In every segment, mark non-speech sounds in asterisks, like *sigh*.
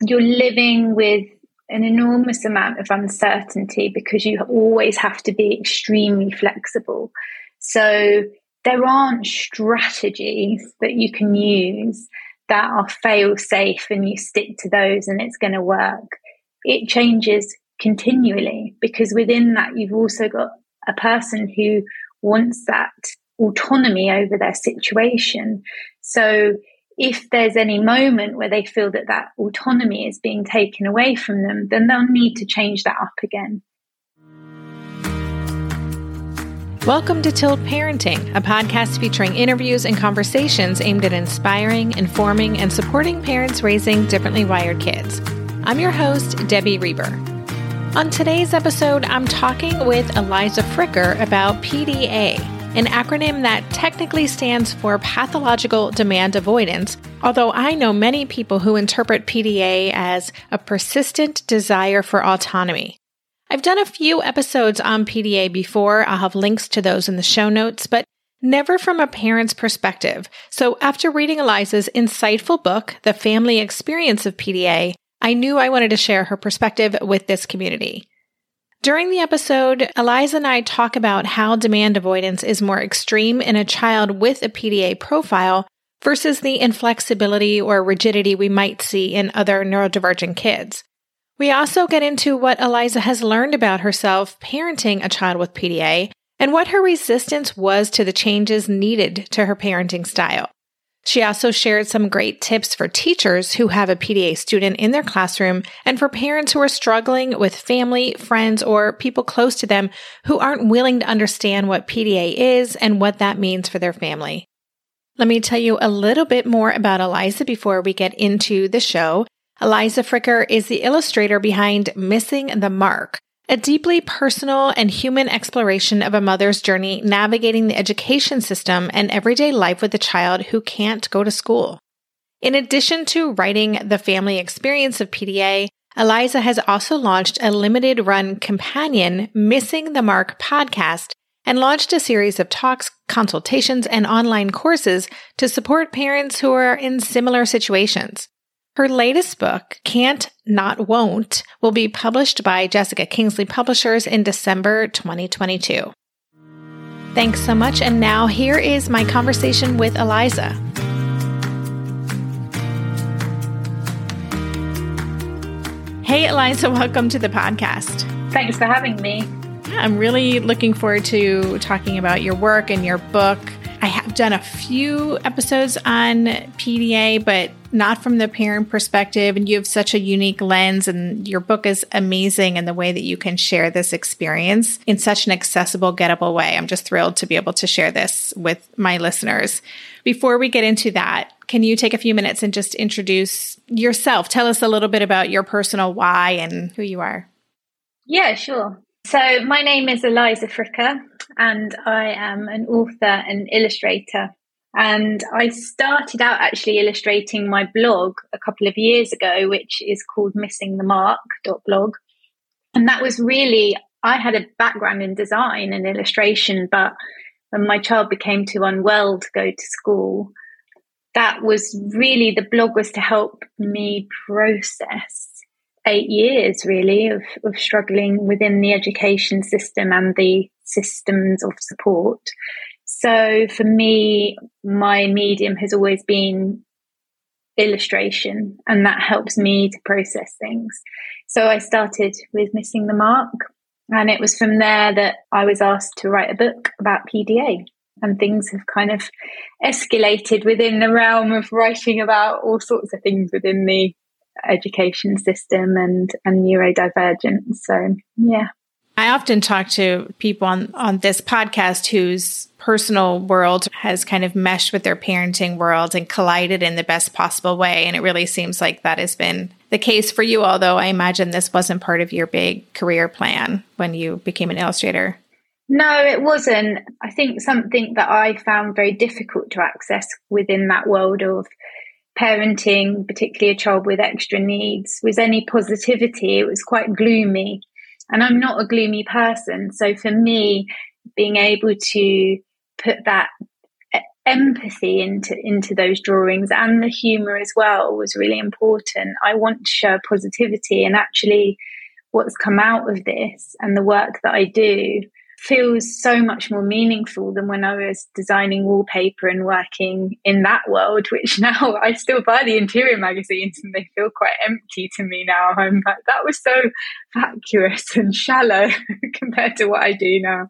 you're living with an enormous amount of uncertainty because you always have to be extremely flexible. So there aren't strategies that you can use that are fail safe and you stick to those and it's going to work. It changes continually because within that, you've also got a person who wants that autonomy over their situation. So if there's any moment where they feel that that autonomy is being taken away from them, then they'll need to change that up again. Welcome to Tilt Parenting, a podcast featuring interviews and conversations aimed at inspiring, informing, and supporting parents raising differently wired kids. I'm your host, Debbie Reber. On today's episode, I'm talking with Eliza Fricker about PDA, an acronym that technically stands for Pathological Demand Avoidance, although I know many people who interpret PDA as a persistent desire for autonomy. I've done a few episodes on PDA before. I'll have links to those in the show notes, but never from a parent's perspective. So after reading Eliza's insightful book, The Family Experience of PDA, I knew I wanted to share her perspective with this community. During the episode, Eliza and I talk about how demand avoidance is more extreme in a child with a PDA profile versus the inflexibility or rigidity we might see in other neurodivergent kids. We also get into what Eliza has learned about herself parenting a child with PDA and what her resistance was to the changes needed to her parenting style. She also shared some great tips for teachers who have a PDA student in their classroom and for parents who are struggling with family, friends, or people close to them who aren't willing to understand what PDA is and what that means for their family. Let me tell you a little bit more about Eliza before we get into the show. Eliza Fricker is the illustrator behind Missing the Mark, a deeply personal and human exploration of a mother's journey navigating the education system and everyday life with a child who can't go to school. In addition to writing the family experience of PDA, Eliza has also launched a limited run companion Missing the Mark podcast and launched a series of talks, consultations, and online courses to support parents who are in similar situations. Her latest book, Can't Not Won't, will be published by Jessica Kingsley Publishers in December 2022. Thanks so much. And now here is my conversation with Eliza. Hey, Eliza, welcome to the podcast. Thanks for having me. I'm really looking forward to talking about your work and your book. I have done a few episodes on PDA, but not from the parent perspective. And you have such a unique lens, and your book is amazing in the way that you can share this experience in such an accessible, gettable way. I'm just thrilled to be able to share this with my listeners. Before we get into that, can you take a few minutes and just introduce yourself? Tell us a little bit about your personal why and who you are. Yeah, sure. So, my name is Eliza Fricker, and I am an author and illustrator. And I started out actually illustrating my blog a couple of years ago, which is called Missing the Mark.blog. And that was really, I had a background in design and illustration, but when my child became too unwell to go to school, that was really the blog was to help me process eight years really of, of struggling within the education system and the systems of support. So for me, my medium has always been illustration, and that helps me to process things. So I started with Missing the Mark, and it was from there that I was asked to write a book about PDA. And things have kind of escalated within the realm of writing about all sorts of things within the education system and and neurodivergence. So yeah. I often talk to people on, on this podcast whose personal world has kind of meshed with their parenting world and collided in the best possible way. And it really seems like that has been the case for you, although I imagine this wasn't part of your big career plan when you became an illustrator. No, it wasn't. I think something that I found very difficult to access within that world of parenting, particularly a child with extra needs, was any positivity. It was quite gloomy. And I'm not a gloomy person. So for me, being able to put that empathy into into those drawings and the humor as well was really important. I want to show positivity and actually what's come out of this and the work that I do feels so much more meaningful than when I was designing wallpaper and working in that world, which *laughs* now I still buy the interior magazines and they feel quite empty to me now. I'm like, that was so vacuous and shallow *laughs* compared to what I do now.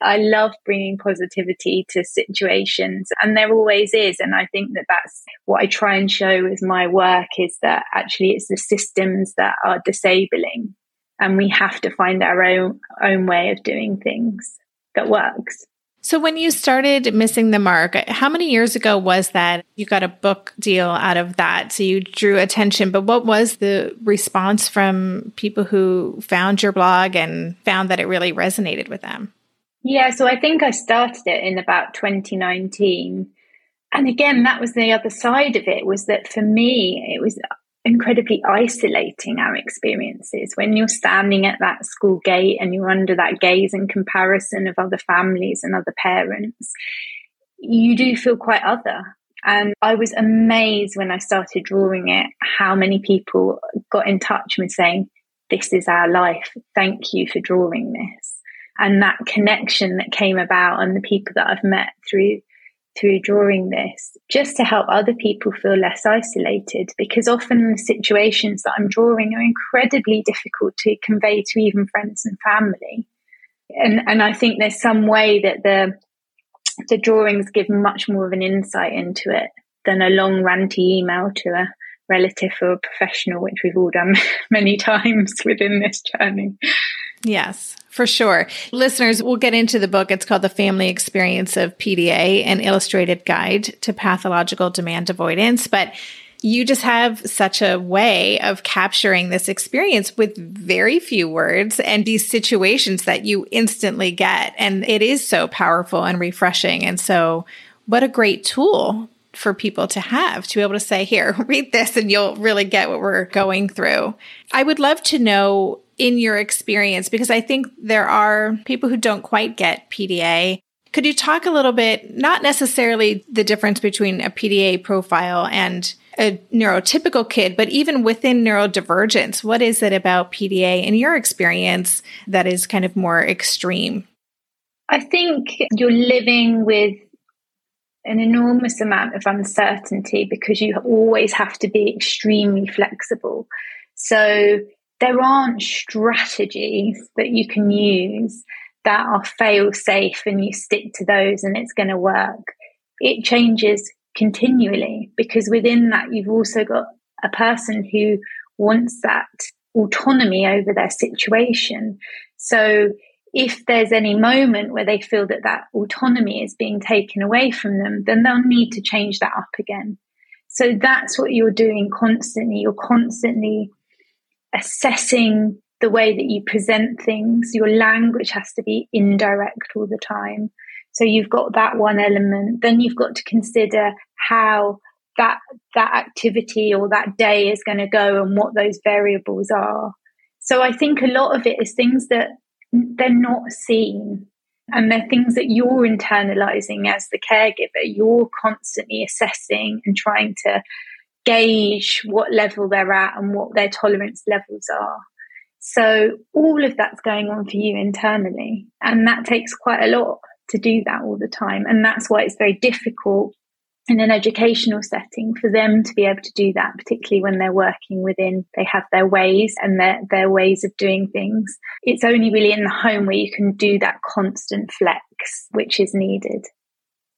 I love bringing positivity to situations and there always is. And I think that that's what I try and show with my work is that actually it's the systems that are disabling and we have to find our own own way of doing things that works. So when you started missing the mark, how many years ago was that? You got a book deal out of that, so you drew attention, but what was the response from people who found your blog and found that it really resonated with them? Yeah, so I think I started it in about 2019. And again, that was the other side of it was that for me, it was incredibly isolating our experiences. When you're standing at that school gate and you're under that gaze and comparison of other families and other parents you do feel quite other. And i was amazed when i started drawing it how many people got in touch with saying this is our life. Thank you for drawing this. And that connection that came about and the people that i've met through through drawing this just to help other people feel less isolated because often the situations that I'm drawing are incredibly difficult to convey to even friends and family. And and I think there's some way that the the drawings give much more of an insight into it than a long ranty email to a relative or a professional, which we've all done *laughs* many times within this journey. Yes, for sure. Listeners, we'll get into the book. It's called The Family Experience of PDA, an illustrated guide to pathological demand avoidance. But you just have such a way of capturing this experience with very few words and these situations that you instantly get. And it is so powerful and refreshing. And so, what a great tool for people to have to be able to say, here, *laughs* read this and you'll really get what we're going through. I would love to know in your experience? Because I think there are people who don't quite get PDA. Could you talk a little bit, not necessarily the difference between a PDA profile and a neurotypical kid, but even within neurodivergence, what is it about PDA in your experience that is kind of more extreme? I think you're living with an enormous amount of uncertainty because you always have to be extremely flexible. So there aren't strategies that you can use that are fail safe and you stick to those and it's going to work. It changes continually because within that, you've also got a person who wants that autonomy over their situation. So if there's any moment where they feel that that autonomy is being taken away from them, then they'll need to change that up again. So that's what you're doing constantly. You're constantly assessing the way that you present things. Your language has to be indirect all the time. So you've got that one element. Then you've got to consider how that that activity or that day is going to go and what those variables are. So I think a lot of it is things that they're not seen and they're things that you're internalizing as the caregiver. You're constantly assessing and trying to gauge what level they're at and what their tolerance levels are. So all of that's going on for you internally. And that takes quite a lot to do that all the time. And that's why it's very difficult in an educational setting for them to be able to do that, particularly when they're working within, they have their ways and their, their ways of doing things. It's only really in the home where you can do that constant flex, which is needed.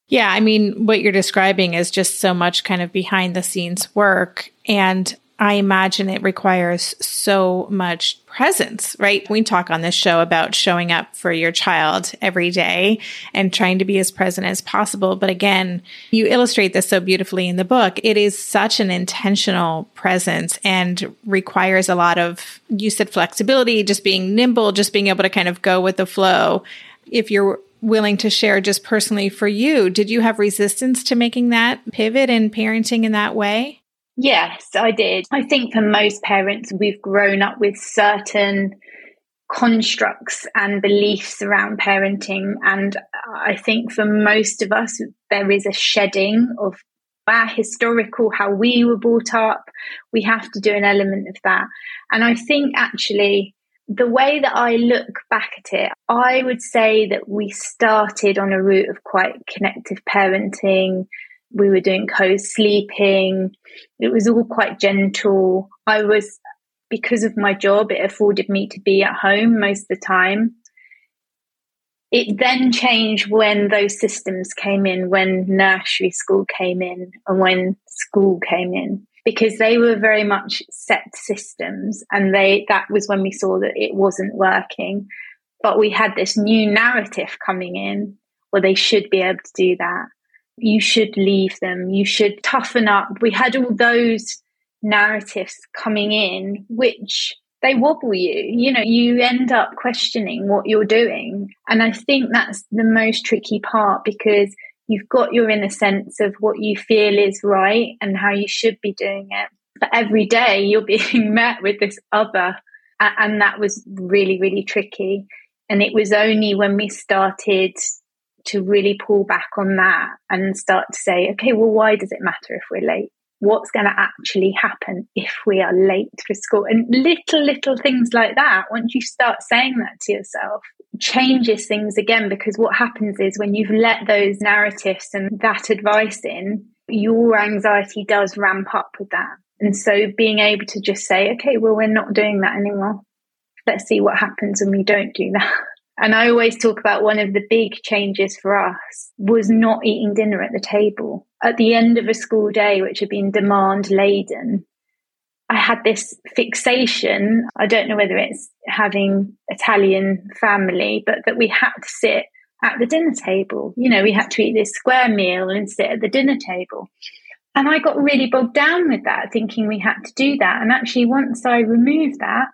Yeah, I mean, what you're describing is just so much kind of behind the scenes work. And I imagine it requires so much presence, right? We talk on this show about showing up for your child every day and trying to be as present as possible. But again, you illustrate this so beautifully in the book. It is such an intentional presence and requires a lot of, you said flexibility, just being nimble, just being able to kind of go with the flow. If you're willing to share just personally for you. Did you have resistance to making that pivot and parenting in that way? Yes, I did. I think for most parents, we've grown up with certain constructs and beliefs around parenting. And I think for most of us, there is a shedding of our historical, how we were brought up. We have to do an element of that. And I think actually, the way that I look back at it, I would say that we started on a route of quite connective parenting. We were doing co sleeping. It was all quite gentle. I was because of my job, it afforded me to be at home most of the time. It then changed when those systems came in, when nursery school came in, and when school came in, because they were very much set systems, and they that was when we saw that it wasn't working. But we had this new narrative coming in, where they should be able to do that. You should leave them. You should toughen up. We had all those narratives coming in, which they wobble you. You know, you end up questioning what you're doing. And I think that's the most tricky part because you've got your inner sense of what you feel is right and how you should be doing it. But every day you're *laughs* being met with this other. And that was really, really tricky. And it was only when we started to really pull back on that and start to say, okay, well, why does it matter if we're late? what's going to actually happen if we are late for school and little little things like that once you start saying that to yourself changes things again because what happens is when you've let those narratives and that advice in your anxiety does ramp up with that. And so being able to just say okay well we're not doing that anymore. Let's see what happens when we don't do that. *laughs* And I always talk about one of the big changes for us was not eating dinner at the table. At the end of a school day, which had been demand laden, I had this fixation. I don't know whether it's having Italian family, but that we had to sit at the dinner table. You know, we had to eat this square meal and sit at the dinner table. And I got really bogged down with that, thinking we had to do that. And actually, once I removed that,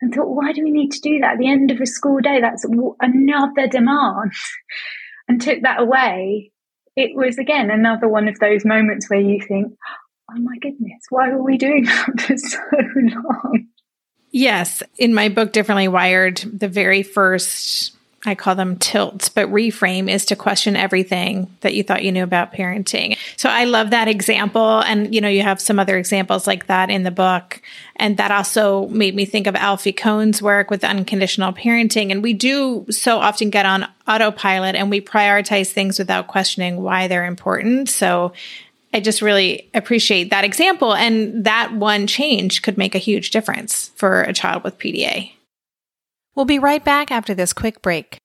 and thought, why do we need to do that at the end of a school day? That's another demand. *laughs* and took that away. It was again another one of those moments where you think, oh my goodness, why were we doing *laughs* that for so long? Yes. In my book, Differently Wired, the very first I call them tilts, but reframe is to question everything that you thought you knew about parenting. So I love that example. And, you know, you have some other examples like that in the book. And that also made me think of Alfie Kohn's work with unconditional parenting. And we do so often get on autopilot and we prioritize things without questioning why they're important. So I just really appreciate that example. And that one change could make a huge difference for a child with PDA. We'll be right back after this quick break.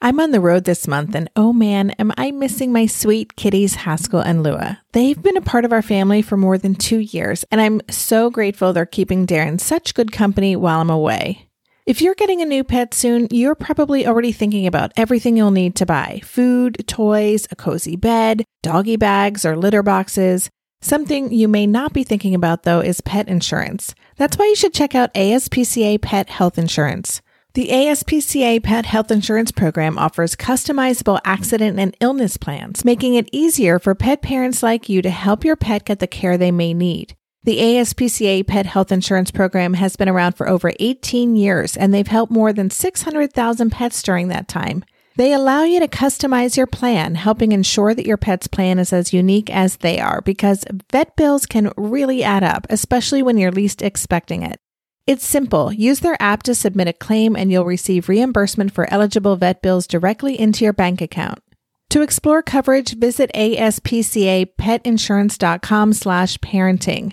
I'm on the road this month, and oh man, am I missing my sweet kitties, Haskell and Lua. They've been a part of our family for more than two years, and I'm so grateful they're keeping Darren such good company while I'm away. If you're getting a new pet soon, you're probably already thinking about everything you'll need to buy food, toys, a cozy bed, doggy bags, or litter boxes. Something you may not be thinking about, though, is pet insurance. That's why you should check out ASPCA Pet Health Insurance. The ASPCA Pet Health Insurance Program offers customizable accident and illness plans, making it easier for pet parents like you to help your pet get the care they may need. The ASPCA Pet Health Insurance Program has been around for over 18 years, and they've helped more than 600,000 pets during that time. They allow you to customize your plan, helping ensure that your pet's plan is as unique as they are because vet bills can really add up, especially when you're least expecting it. It's simple. Use their app to submit a claim and you'll receive reimbursement for eligible vet bills directly into your bank account. To explore coverage, visit aspcapetinsurance.com slash parenting.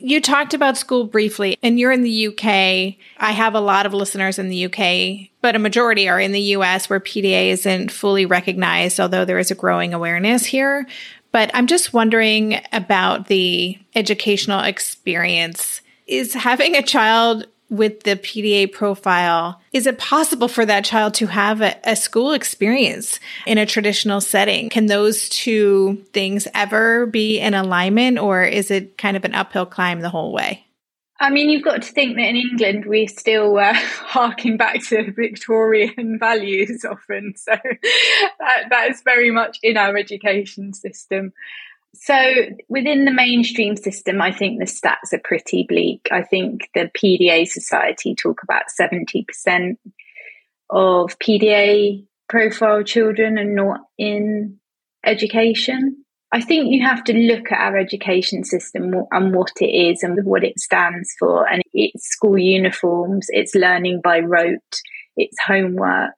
you talked about school briefly, and you're in the UK. I have a lot of listeners in the UK, but a majority are in the US where PDA isn't fully recognized, although there is a growing awareness here. But I'm just wondering about the educational experience. Is having a child with the PDA profile, is it possible for that child to have a, a, school experience in a traditional setting? Can those two things ever be in alignment, or is it kind of an uphill climb the whole way? I mean, you've got to think that in England we're still uh, *laughs* harking back to Victorian *laughs* values often. So *laughs* that, that is very much in our education system. So within the mainstream system, I think the stats are pretty bleak. I think the PDA Society talk about 70% of PDA profile children are not in education. I think you have to look at our education system and what it is and what it stands for. And it's school uniforms, it's learning by rote, it's homework.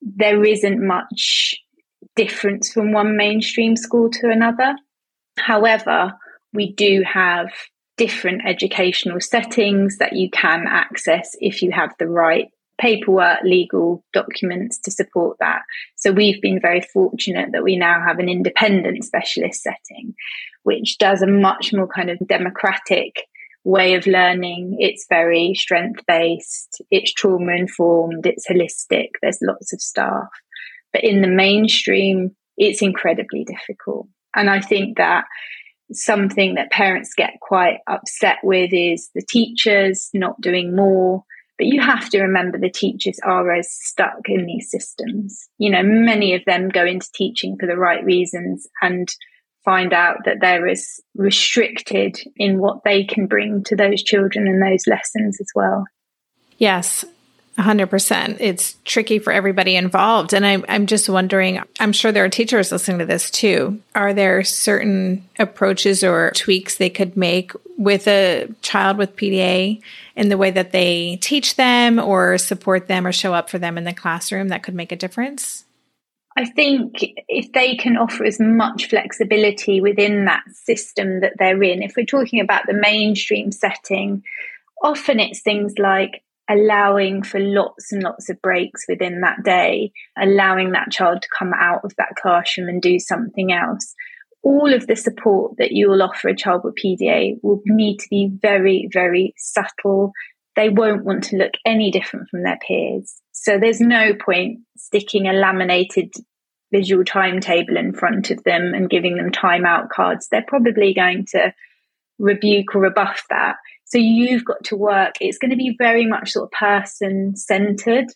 There isn't much difference from one mainstream school to another. However, we do have different educational settings that you can access if you have the right paperwork, legal documents to support that. So we've been very fortunate that we now have an independent specialist setting, which does a much more kind of democratic way of learning. It's very strength based, it's trauma informed, it's holistic, there's lots of staff. But in the mainstream, it's incredibly difficult. And I think that something that parents get quite upset with is the teachers not doing more. But you have to remember the teachers are as stuck in these systems. You know, many of them go into teaching for the right reasons and find out that they're as restricted in what they can bring to those children and those lessons as well. Yes. 100%. It's tricky for everybody involved. And I'm, I'm just wondering, I'm sure there are teachers listening to this too. Are there certain approaches or tweaks they could make with a child with PDA in the way that they teach them or support them or show up for them in the classroom that could make a difference? I think if they can offer as much flexibility within that system that they're in, if we're talking about the mainstream setting, often it's things like allowing for lots and lots of breaks within that day, allowing that child to come out of that classroom and do something else. All of the support that you will offer a child with PDA will need to be very, very subtle. They won't want to look any different from their peers. So there's no point sticking a laminated visual timetable in front of them and giving them timeout cards. They're probably going to rebuke or rebuff that. So you've got to work. It's going to be very much sort of person centered.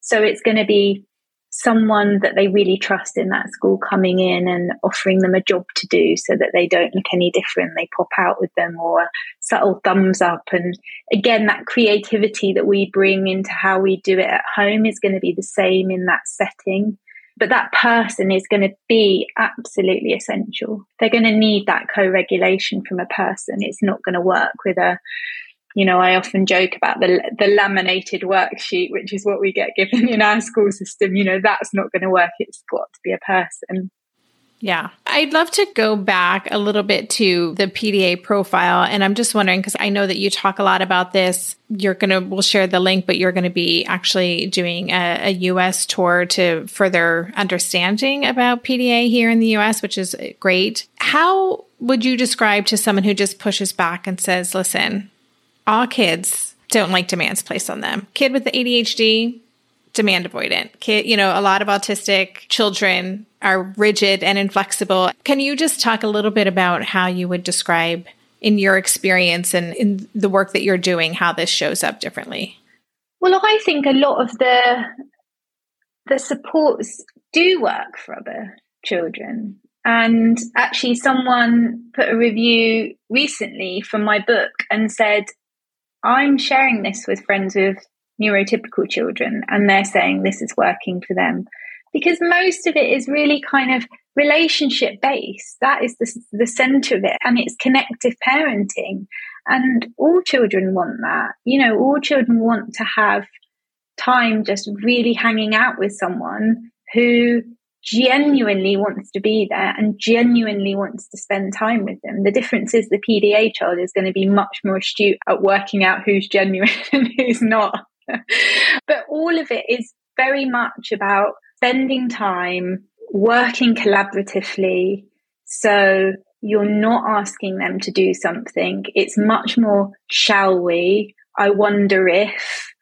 So it's going to be someone that they really trust in that school coming in and offering them a job to do so that they don't look any different. They pop out with them or subtle thumbs up. And again, that creativity that we bring into how we do it at home is going to be the same in that setting. But that person is going to be absolutely essential. They're going to need that co regulation from a person. It's not going to work with a, you know, I often joke about the the laminated worksheet, which is what we get given in our school system. You know, that's not going to work. It's got to be a person. Yeah. I'd love to go back a little bit to the PDA profile. And I'm just wondering, because I know that you talk a lot about this. You're going to, we'll share the link, but you're going to be actually doing a, a, US tour to further understanding about PDA here in the US, which is great. How would you describe to someone who just pushes back and says, listen, all kids don't like demands placed on them? Kid with the ADHD, demand avoidant. Kid, you know, a lot of autistic children are rigid and inflexible. Can you just talk a little bit about how you would describe in your experience and in the work that you're doing how this shows up differently? Well, I think a lot of the the supports do work for other children. And actually, someone put a review recently from my book and said, I'm sharing this with friends with neurotypical children, and they're saying this is working for them because most of it is really kind of relationship based. That is the, the center of it, and it's connective parenting. And all children want that. You know, all children want to have time just really hanging out with someone who genuinely wants to be there and genuinely wants to spend time with them. The difference is the PDA child is going to be much more astute at working out who's genuine *laughs* and who's not. *laughs* but all of it is very much about spending time working collaboratively. So you're not asking them to do something. It's much more, shall we? I wonder if.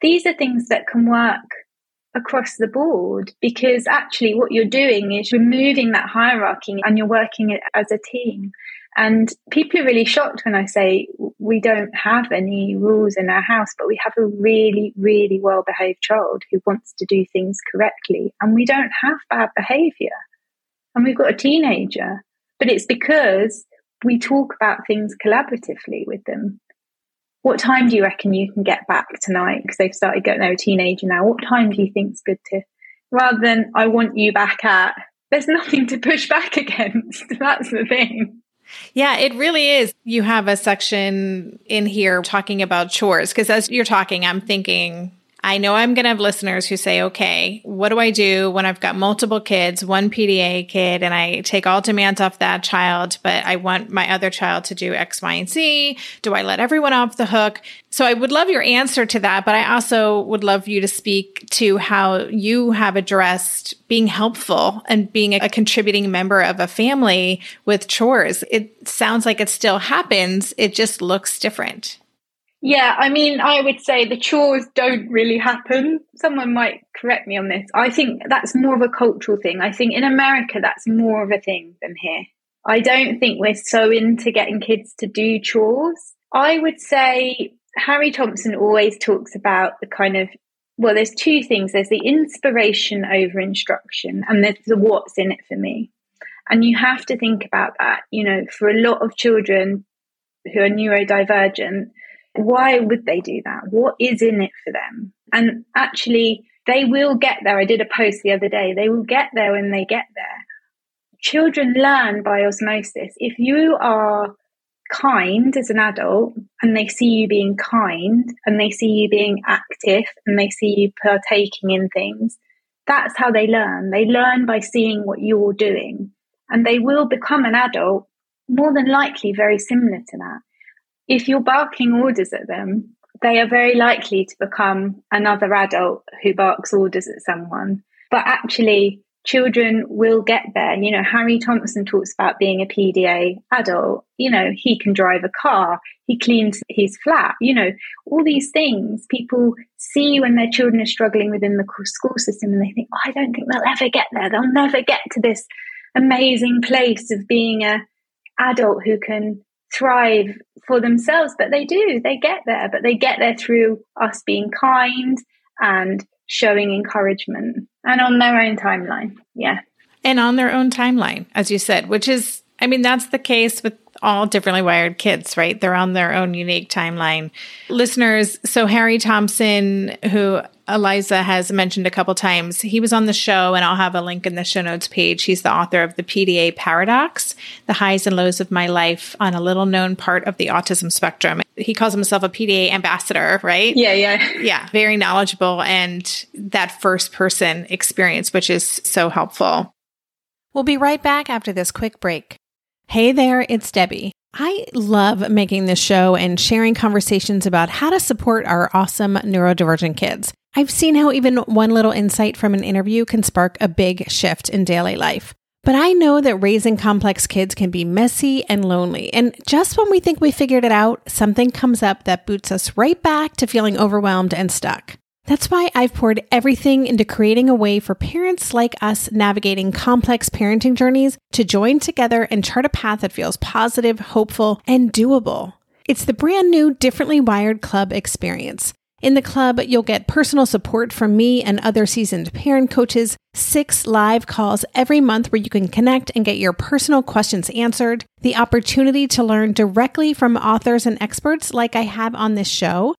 These are things that can work across the board because actually what you're doing is removing that hierarchy and you're working as a team. And people are really shocked when I say we don't have any rules in our house, but we have a really, really well behaved child who wants to do things correctly. And we don't have bad behavior. And we've got a teenager, but it's because we talk about things collaboratively with them. What time do you reckon you can get back tonight? Because they've started getting, they're teenager now. What time do you think's good to, rather than I want you back at, there's nothing to push back *laughs* against. That's the thing. Yeah, it really is. You have a section in here talking about chores because as you're talking, I'm thinking, I know I'm going to have listeners who say, okay, what do I do when I've got multiple kids, one PDA kid, and I take all demands off that child, but I want my other child to do X, Y, and Z? Do I let everyone off the hook? So I would love your answer to that, but I also would love you to speak to how you have addressed being helpful and being a contributing member of a family with chores. It sounds like it still happens. It just looks different. Yeah, I mean, I would say the chores don't really happen. Someone might correct me on this. I think that's more of a cultural thing. I think in America, that's more of a thing than here. I don't think we're so into getting kids to do chores. I would say Harry Thompson always talks about the kind of, well, there's two things there's the inspiration over instruction, and there's the what's in it for me. And you have to think about that. You know, for a lot of children who are neurodivergent, why would they do that? What is in it for them? And actually, they will get there. I did a post the other day. They will get there when they get there. Children learn by osmosis. If you are kind as an adult and they see you being kind and they see you being active and they see you partaking in things, that's how they learn. They learn by seeing what you're doing and they will become an adult more than likely very similar to that if you're barking orders at them, they are very likely to become another adult who barks orders at someone. But actually, children will get there. You know, Harry Thompson talks about being a PDA adult. You know, he can drive a car, he cleans his flat, you know, all these things people see when their children are struggling within the school system and they think, oh, I don't think they'll ever get there. They'll never get to this amazing place of being a adult who can thrive for themselves, but they do, they get there, but they get there through us being kind and showing encouragement and on their own timeline. Yeah. And on their own timeline, as you said, which is, I mean, that's the case with all differently wired kids, right? They're on their own unique timeline. Listeners, so Harry Thompson, who Eliza has mentioned a couple times, he was on the show, and I'll have a link in the show notes page. He's the author of The PDA Paradox The Highs and Lows of My Life on a Little Known Part of the Autism Spectrum. He calls himself a PDA ambassador, right? Yeah, yeah. Yeah, very knowledgeable and that first person experience, which is so helpful. We'll be right back after this quick break. Hey there, it's Debbie. I love making this show and sharing conversations about how to support our awesome neurodivergent kids. I've seen how even one little insight from an interview can spark a big shift in daily life. But I know that raising complex kids can be messy and lonely. And just when we think we figured it out, something comes up that boots us right back to feeling overwhelmed and stuck. That's why I've poured everything into creating a way for parents like us navigating complex parenting journeys to join together and chart a path that feels positive, hopeful, and doable. It's the brand new Differently Wired Club experience. In the club, you'll get personal support from me and other seasoned parent coaches, six live calls every month where you can connect and get your personal questions answered, the opportunity to learn directly from authors and experts like I have on this show,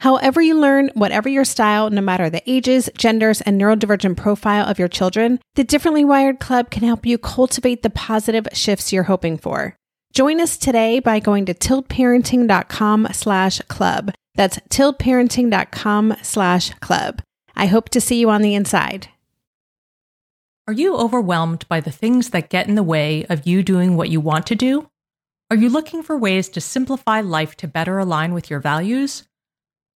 However, you learn, whatever your style, no matter the ages, genders, and neurodivergent profile of your children, the Differently Wired Club can help you cultivate the positive shifts you're hoping for. Join us today by going to tiltparenting.com slash club. That's tiltparenting.com slash club. I hope to see you on the inside. Are you overwhelmed by the things that get in the way of you doing what you want to do? Are you looking for ways to simplify life to better align with your values?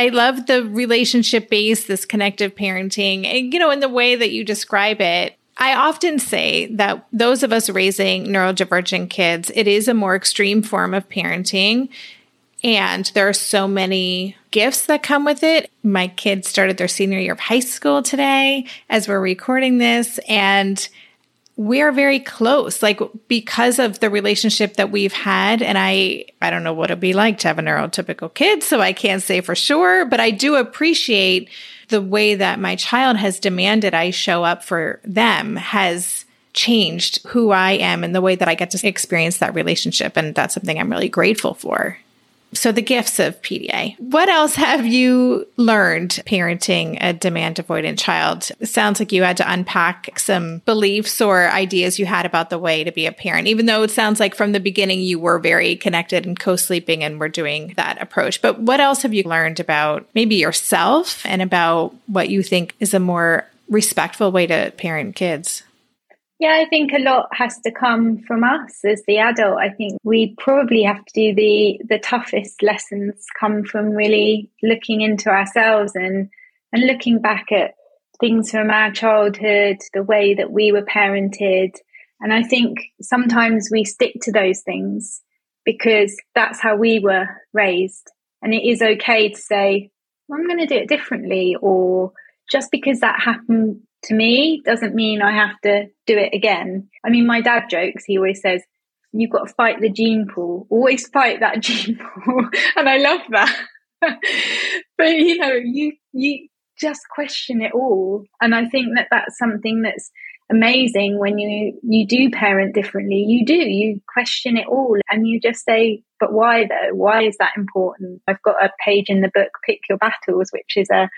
I love the relationship based, this connective parenting, and, you know, in the way that you describe it. I often say that those of us raising neurodivergent kids, it is a more extreme form of parenting. And there are so many gifts that come with it. My kids started their senior year of high school today as we're recording this. And we're very close. Like because of the relationship that we've had and i i don't know what it'd be like to have a neurotypical kid so i can't say for sure but i do appreciate the way that my child has demanded i show up for them has changed who i am and the way that i get to experience that relationship and that's something i'm really grateful for so, the gifts of PDA. What else have you learned parenting a demand avoidant child? It sounds like you had to unpack some beliefs or ideas you had about the way to be a parent, even though it sounds like from the beginning you were very connected and co sleeping and were doing that approach. But what else have you learned about maybe yourself and about what you think is a more respectful way to parent kids? Yeah, I think a lot has to come from us as the adult. I think we probably have to do the the toughest lessons come from really looking into ourselves and and looking back at things from our childhood, the way that we were parented. And I think sometimes we stick to those things because that's how we were raised. And it is okay to say, well, I'm going to do it differently, or just because that happened to me doesn't mean I have to do it again. I mean, my dad jokes, he always says, You've got to fight the gene pool, always fight that *laughs* gene pool. and I love that. *laughs* but you know, you, you just question it all. And I think that that's something that's amazing when you you do parent differently you do you question it all and you just say but why though why is that important i've got a page in the book pick your battles which is a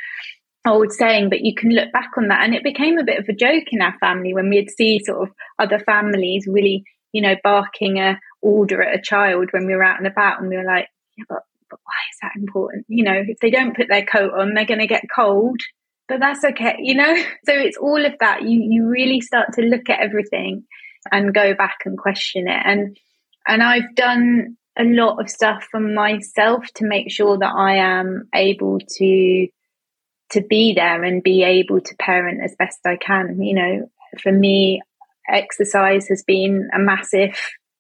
old saying, but you can look back on that. And it became a bit of a joke in our family when we'd see sort of other families really, you know, barking a order at a child when we were out and about and we were like, yeah, but, but why is that important? You know, if they don't put their coat on, they're going to get cold. but that's okay, you know? *laughs* So it's all of that. You you really start to look at everything and go back and question it. And and I've done a lot of stuff for myself to make sure that I am able to to be there and be able to parent as best I can. You know, for me, exercise has been a massive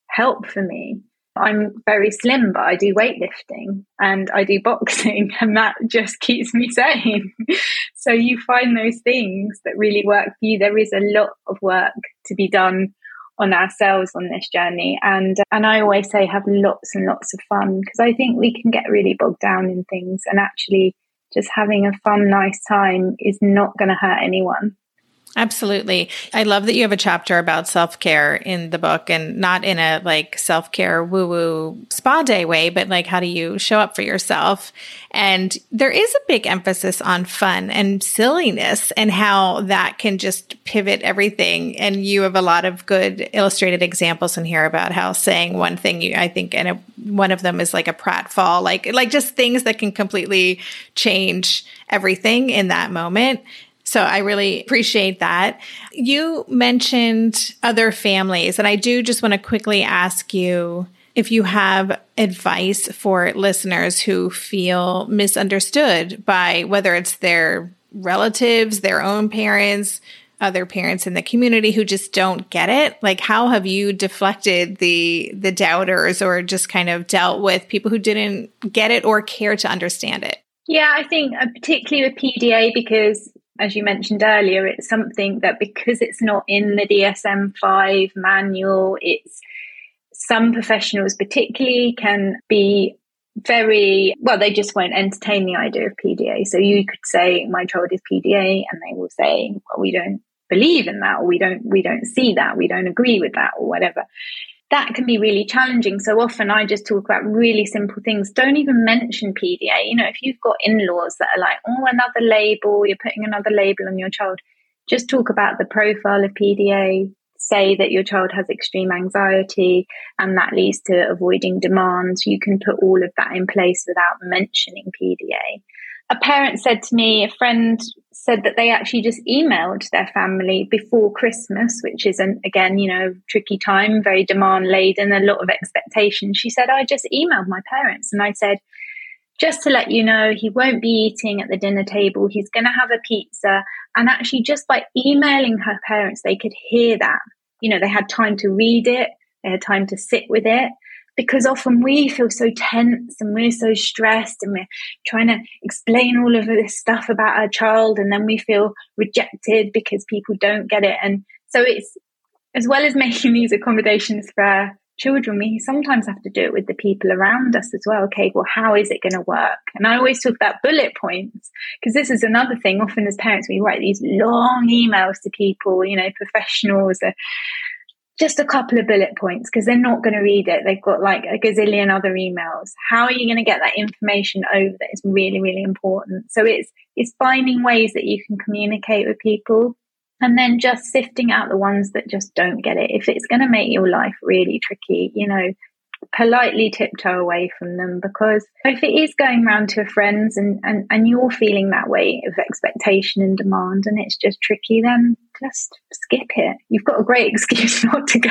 help for me. I'm very slim, but I do weightlifting and I do boxing, *laughs* and that just keeps me sane. *laughs* so you find those things that really work for you. There is a lot of work to be done on ourselves on this journey, and and I always say have lots and lots of fun because I think we can get really bogged down in things, and actually just having a fun, nice time is not going to hurt anyone. Absolutely. I love that you have a chapter about self care in the book and not in a like self care woo woo spa day way, but like how do you show up for yourself? And there is a big emphasis on fun and silliness and how that can just pivot everything. And you have a lot of good illustrated examples in here about how saying one thing, you, I think, and a, one of them is like a pratfall, like, like just things that can completely change everything in that moment. So I really appreciate that. You mentioned other families, and I do just want to quickly ask you if you have advice for listeners who feel misunderstood by whether it's their relatives, their own parents, other parents in the community who just don't get it like how have you deflected the the doubters or just kind of dealt with people who didn't get it or care to understand it yeah i think uh, particularly with pda because as you mentioned earlier, it's something that because it's not in the DSM 5 manual, it's some professionals, particularly, can be very well, they just won't entertain the idea of PDA. So you could say, My child is PDA, and they will say, Well, we don't believe in that, or we don't, we don't see that, we don't agree with that, or whatever that can be really challenging. So often I just talk about really simple things. Don't even mention PDA. You know, if you've got in laws that are like, oh, another label, you're putting another label on your child, just talk about the profile of PDA. Say that your child has extreme anxiety and that leads to avoiding demands. You can put all of that in place without mentioning PDA a parent said to me, a friend said that they actually just emailed their family before Christmas, which is an again, you know, tricky time, very demand laden, a lot of expectation. She said, I just emailed my parents and I said, just to let you know, he won't be eating at the dinner table. He's going to have a pizza. And actually, just by emailing her parents, they could hear that. You know, they had time to read it, they had time to sit with it because often we feel so tense and we're so stressed and we're trying to explain all of this stuff about our child and then we feel rejected because people don't get it. And so it's as well as *laughs* making these accommodations for our children we sometimes have to do it with the people around us as well. Okay well how is it going to work? And i always talk about bullet points because this is another thing. Often as parents we write these long emails to people you know professionals uh, just a couple of bullet points because they're not going to read it. They've got like a gazillion other emails. How are you going to get that information over that is really, really important? So it's, it's finding ways that you can communicate with people and then just sifting out the ones that just don't get it. If it's going to make your life really tricky, you know, politely tiptoe away from them because if it is going round to friends and, and, and you're feeling that way of expectation and demand and it's just tricky, then just skip it. You've got a great *laughs* excuse not to go.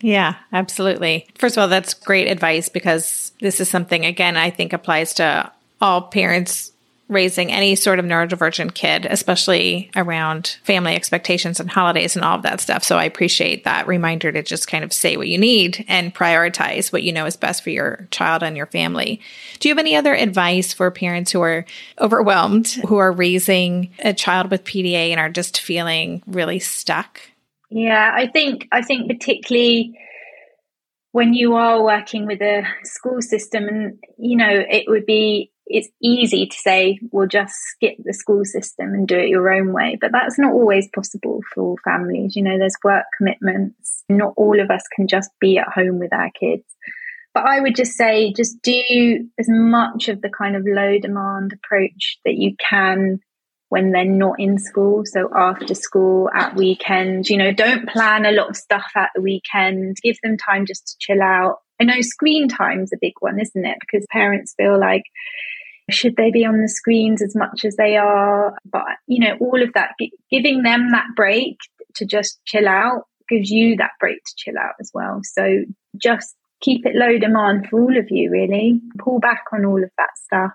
Yeah, absolutely. First of all, that's great advice because this is something, again, I think applies to all parents raising any sort of neurodivergent kid, especially around family expectations and holidays and all of that stuff. So I appreciate that reminder to just kind of say what you need and prioritize what you know is best for your child and your family. Do you have any other advice for parents who are overwhelmed, who are raising a child with PDA and are just feeling really stuck? Yeah, I think I think particularly when you are working with a school system and you know it would be it's easy to say, well, just skip the school system and do it your own way. But that's not always possible for families. You know, there's work commitments. Not all of us can just be at home with our kids. But I would just say, just do as much of the kind of low demand approach that you can when they're not in school. So after school, at weekends, you know, don't plan a lot of stuff at the weekend. Give them time just to chill out. I know screen time's a big one, isn't it? Because parents feel like should they be on the screens as much as they are? But, you know, all of that, giving them that break to just chill out gives you that break to chill out as well. So just keep it low demand for all of you, really. Pull back on all of that stuff.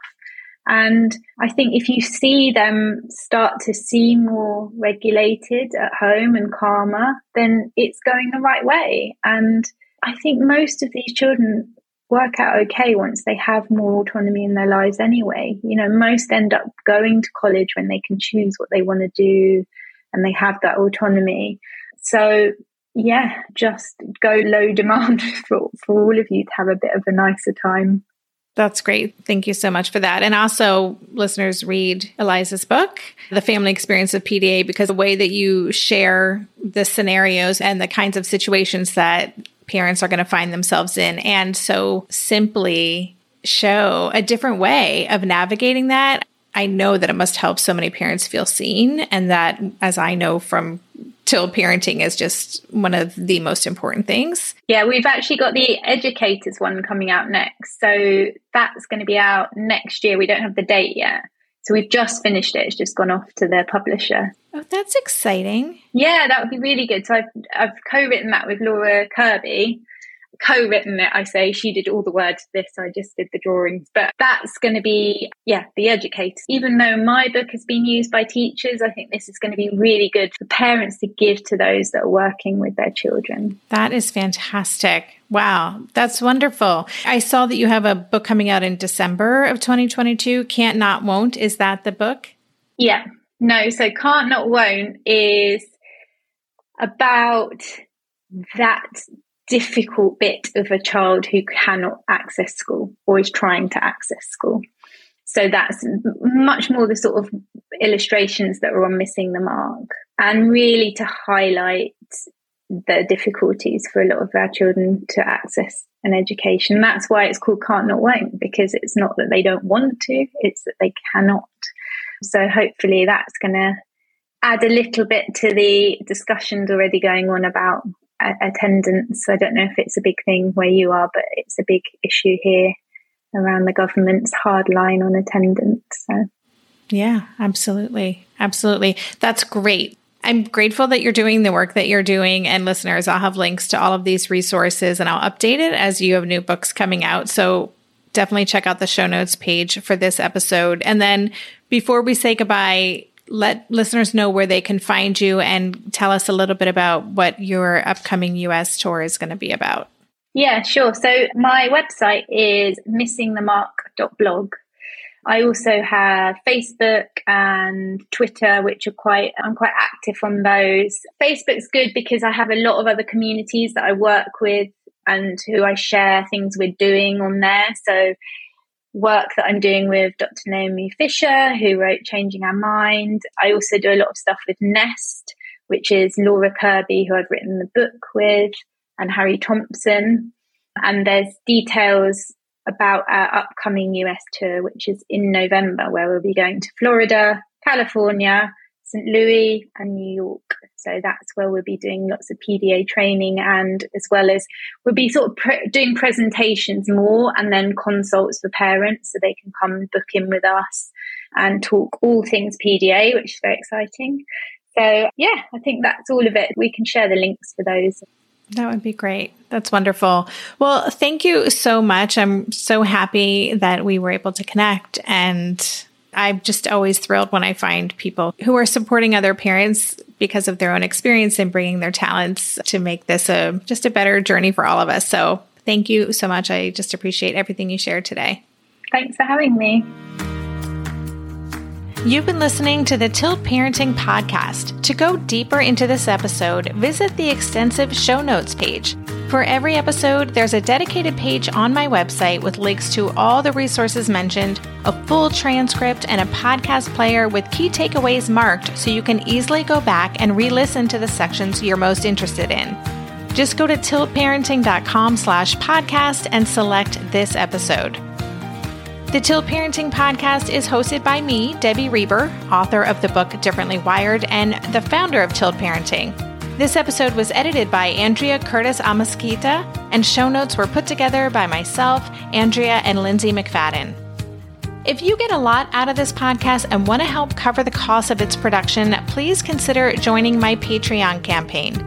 And I think if you see them start to seem more regulated at home and calmer, then it's going the right way. And I think most of these children work out okay once they have more autonomy in their lives anyway. You know, most end up going to college when they can choose what they want to do and they have that autonomy. So yeah, just go low demand *laughs* for, for all of you to have a bit of a nicer time. That's great. Thank you so much for that. And also, listeners, read Eliza's book, The Family Experience of PDA, because the way that you share the scenarios and the kinds of situations that parents are going to find themselves in, and so simply show a different way of navigating that. I know that it must help so many parents feel seen, and that, as I know from Tilt parenting is just one of the most important things. Yeah, we've actually got the educators one coming out next. So that's going to be out next year. We don't have the date yet. So we've just finished it. It's just gone off to the publisher. Oh, that's exciting. Yeah, that would be really good. So I've, I've co-written that with Laura Kerbey co-written it i say she did all the words this i just did the drawings but that's going to be yeah the educators even though my book has been used by teachers i think this is going to be really good for parents to give to those that are working with their children that is fantastic Wow, that's wonderful. I saw that you have a book coming out in December of 2022. Can't Not Won't. Is that the book? Yeah. No, so Can't Not Won't is about that difficult bit of a child who cannot access school or is trying to access school. So that's much more the sort of illustrations that are on missing the mark and really to highlight the difficulties for a lot of our children to access an education. That's why it's called can't not won't because it's not that they don't want to, it's that they cannot. So hopefully that's going to add a little bit to the discussions already going on about attendance. I don't know if it's a big thing where you are, but it's a big issue here around the government's hard line on attendance. So. Yeah, absolutely. Absolutely. That's great. I'm grateful that you're doing the work that you're doing. And listeners, I'll have links to all of these resources and I'll update it as you have new books coming out. So definitely check out the show notes page for this episode. And then before we say goodbye, let listeners know where they can find you and tell us a little bit about what your upcoming US tour is going to be about. Yeah, sure. So my website is missingthemark.blog. I also have Facebook and Twitter, which are quite, I'm quite active on those. Facebook's good because I have a lot of other communities that I work with and who I share things we're doing on there. So work that I'm doing with Dr. Naomi Fisher, who wrote Changing Our Mind. I also do a lot of stuff with Nest, which is Laura Kerbey, who I've written the book with, and Harry Thompson. And there's details about our upcoming US tour, which is in November, where we'll be going to Florida, California, St. Louis, and New York. So that's where we'll be doing lots of PDA training and as well as we'll be sort of pre- doing presentations more and then consults for parents so they can come book in with us and talk all things PDA, which is very exciting. So yeah, I think that's all of it. We can share the links for those. That would be great. That's wonderful. Well, thank you so much. I'm so happy that we were able to connect and I'm just always thrilled when I find people who are supporting other parents because of their own experience and bringing their talents to make this a just a better journey for all of us. So, thank you so much. I just appreciate everything you shared today. Thanks for having me. You've been listening to the Tilt Parenting Podcast. To go deeper into this episode, visit the extensive show notes page. For every episode, there's a dedicated page on my website with links to all the resources mentioned, a full transcript, and a podcast player with key takeaways marked so you can easily go back and re-listen to the sections you're most interested in. Just go to tiltparenting.com slash podcast and select this episode. The Tilt Parenting Podcast is hosted by me, Debbie Reber, author of the book Differently Wired and the founder of Tilt Parenting. This episode was edited by Andrea Curtis Amasquita, and show notes were put together by myself, Andrea, and Lindsay McFadden. If you get a lot out of this podcast and want to help cover the cost of its production, please consider joining my Patreon campaign.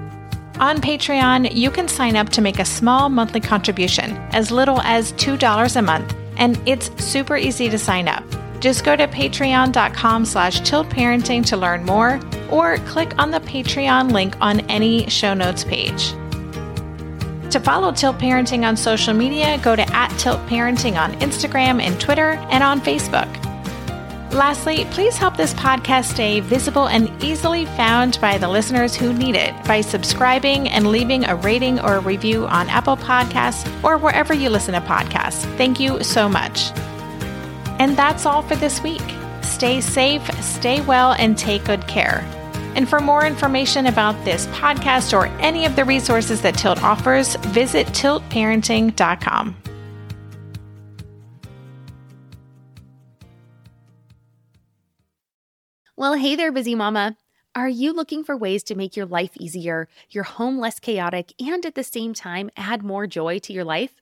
On Patreon, you can sign up to make a small monthly contribution, as little as $2 a month, and it's super easy to sign up. Just go to patreon.com slash tiltparenting to learn more, or click on the Patreon link on any show notes page. To follow Tilt Parenting on social media, go to at Tilt Parenting on Instagram and Twitter and on Facebook. Lastly, please help this podcast stay visible and easily found by the listeners who need it by subscribing and leaving a rating or a review on Apple Podcasts or wherever you listen to podcasts. Thank you so much. And that's all for this week. Stay safe, stay well, and take good care. And for more information about this podcast or any of the resources that Tilt offers, visit tiltparenting.com. Well, hey there, busy mama. Are you looking for ways to make your life easier, your home less chaotic, and at the same time add more joy to your life?